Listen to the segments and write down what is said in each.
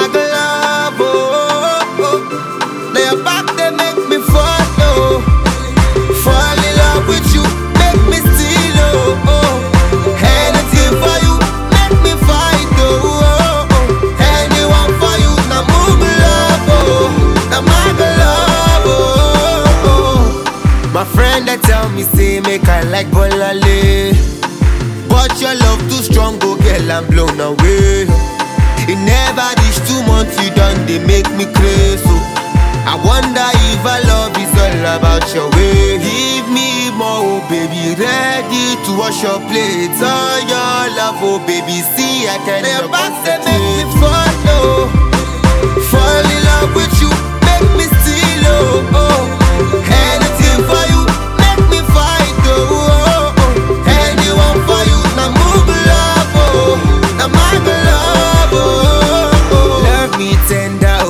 like a love. Oh, oh. back, make me fall. Oh. Fall in love with you, make me steal. Oh. oh. Anything for you, make me fight. Oh. Anyone for you, now move love. Oh, now love. Oh, My friend, they tell me, say, I like Bolale. But your love too strong, go girl, I'm blown away. It never reach two months, you done, they make me crazy. So I wonder if our love is all about your way. Give me more, oh baby, ready to wash your plates. All your love, oh baby, see I can never say make me follow.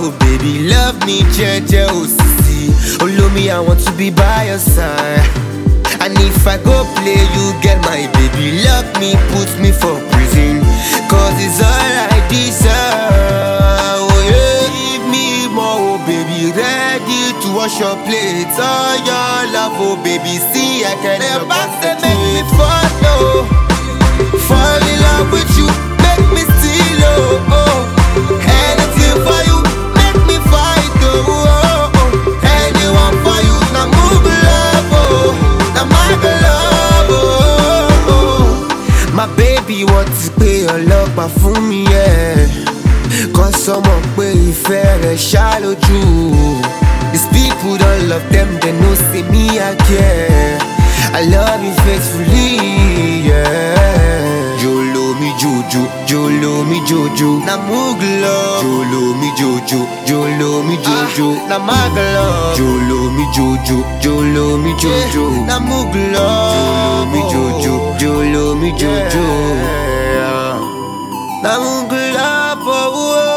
Oh baby, love me oh sissy. Oh, me, I want to be by your side. And if I go play, you get my baby. Love me, put me for prison. Cause it's all I deserve. Oh, yeah. Give me more, oh, baby. Ready to wash your plates. All your love, oh, baby. See, I can never say make me. Fall My baby, what is pay your love back for me, yeah. Cause someone pay ìfẹ́ rẹ̀ ṣá lójú. These people don't love them, they know see me I care. I love you faithfully, yeah. Jolo mi jojo, jolo mi jojo, na muglo. Jolo mi jojo, jolo mi ah, jojo, na maglo. Jolo mi jojo, jolo mi jojo, na muglo. Jolo mi jojo, jolo mi jojo, na muglo. Oh. away.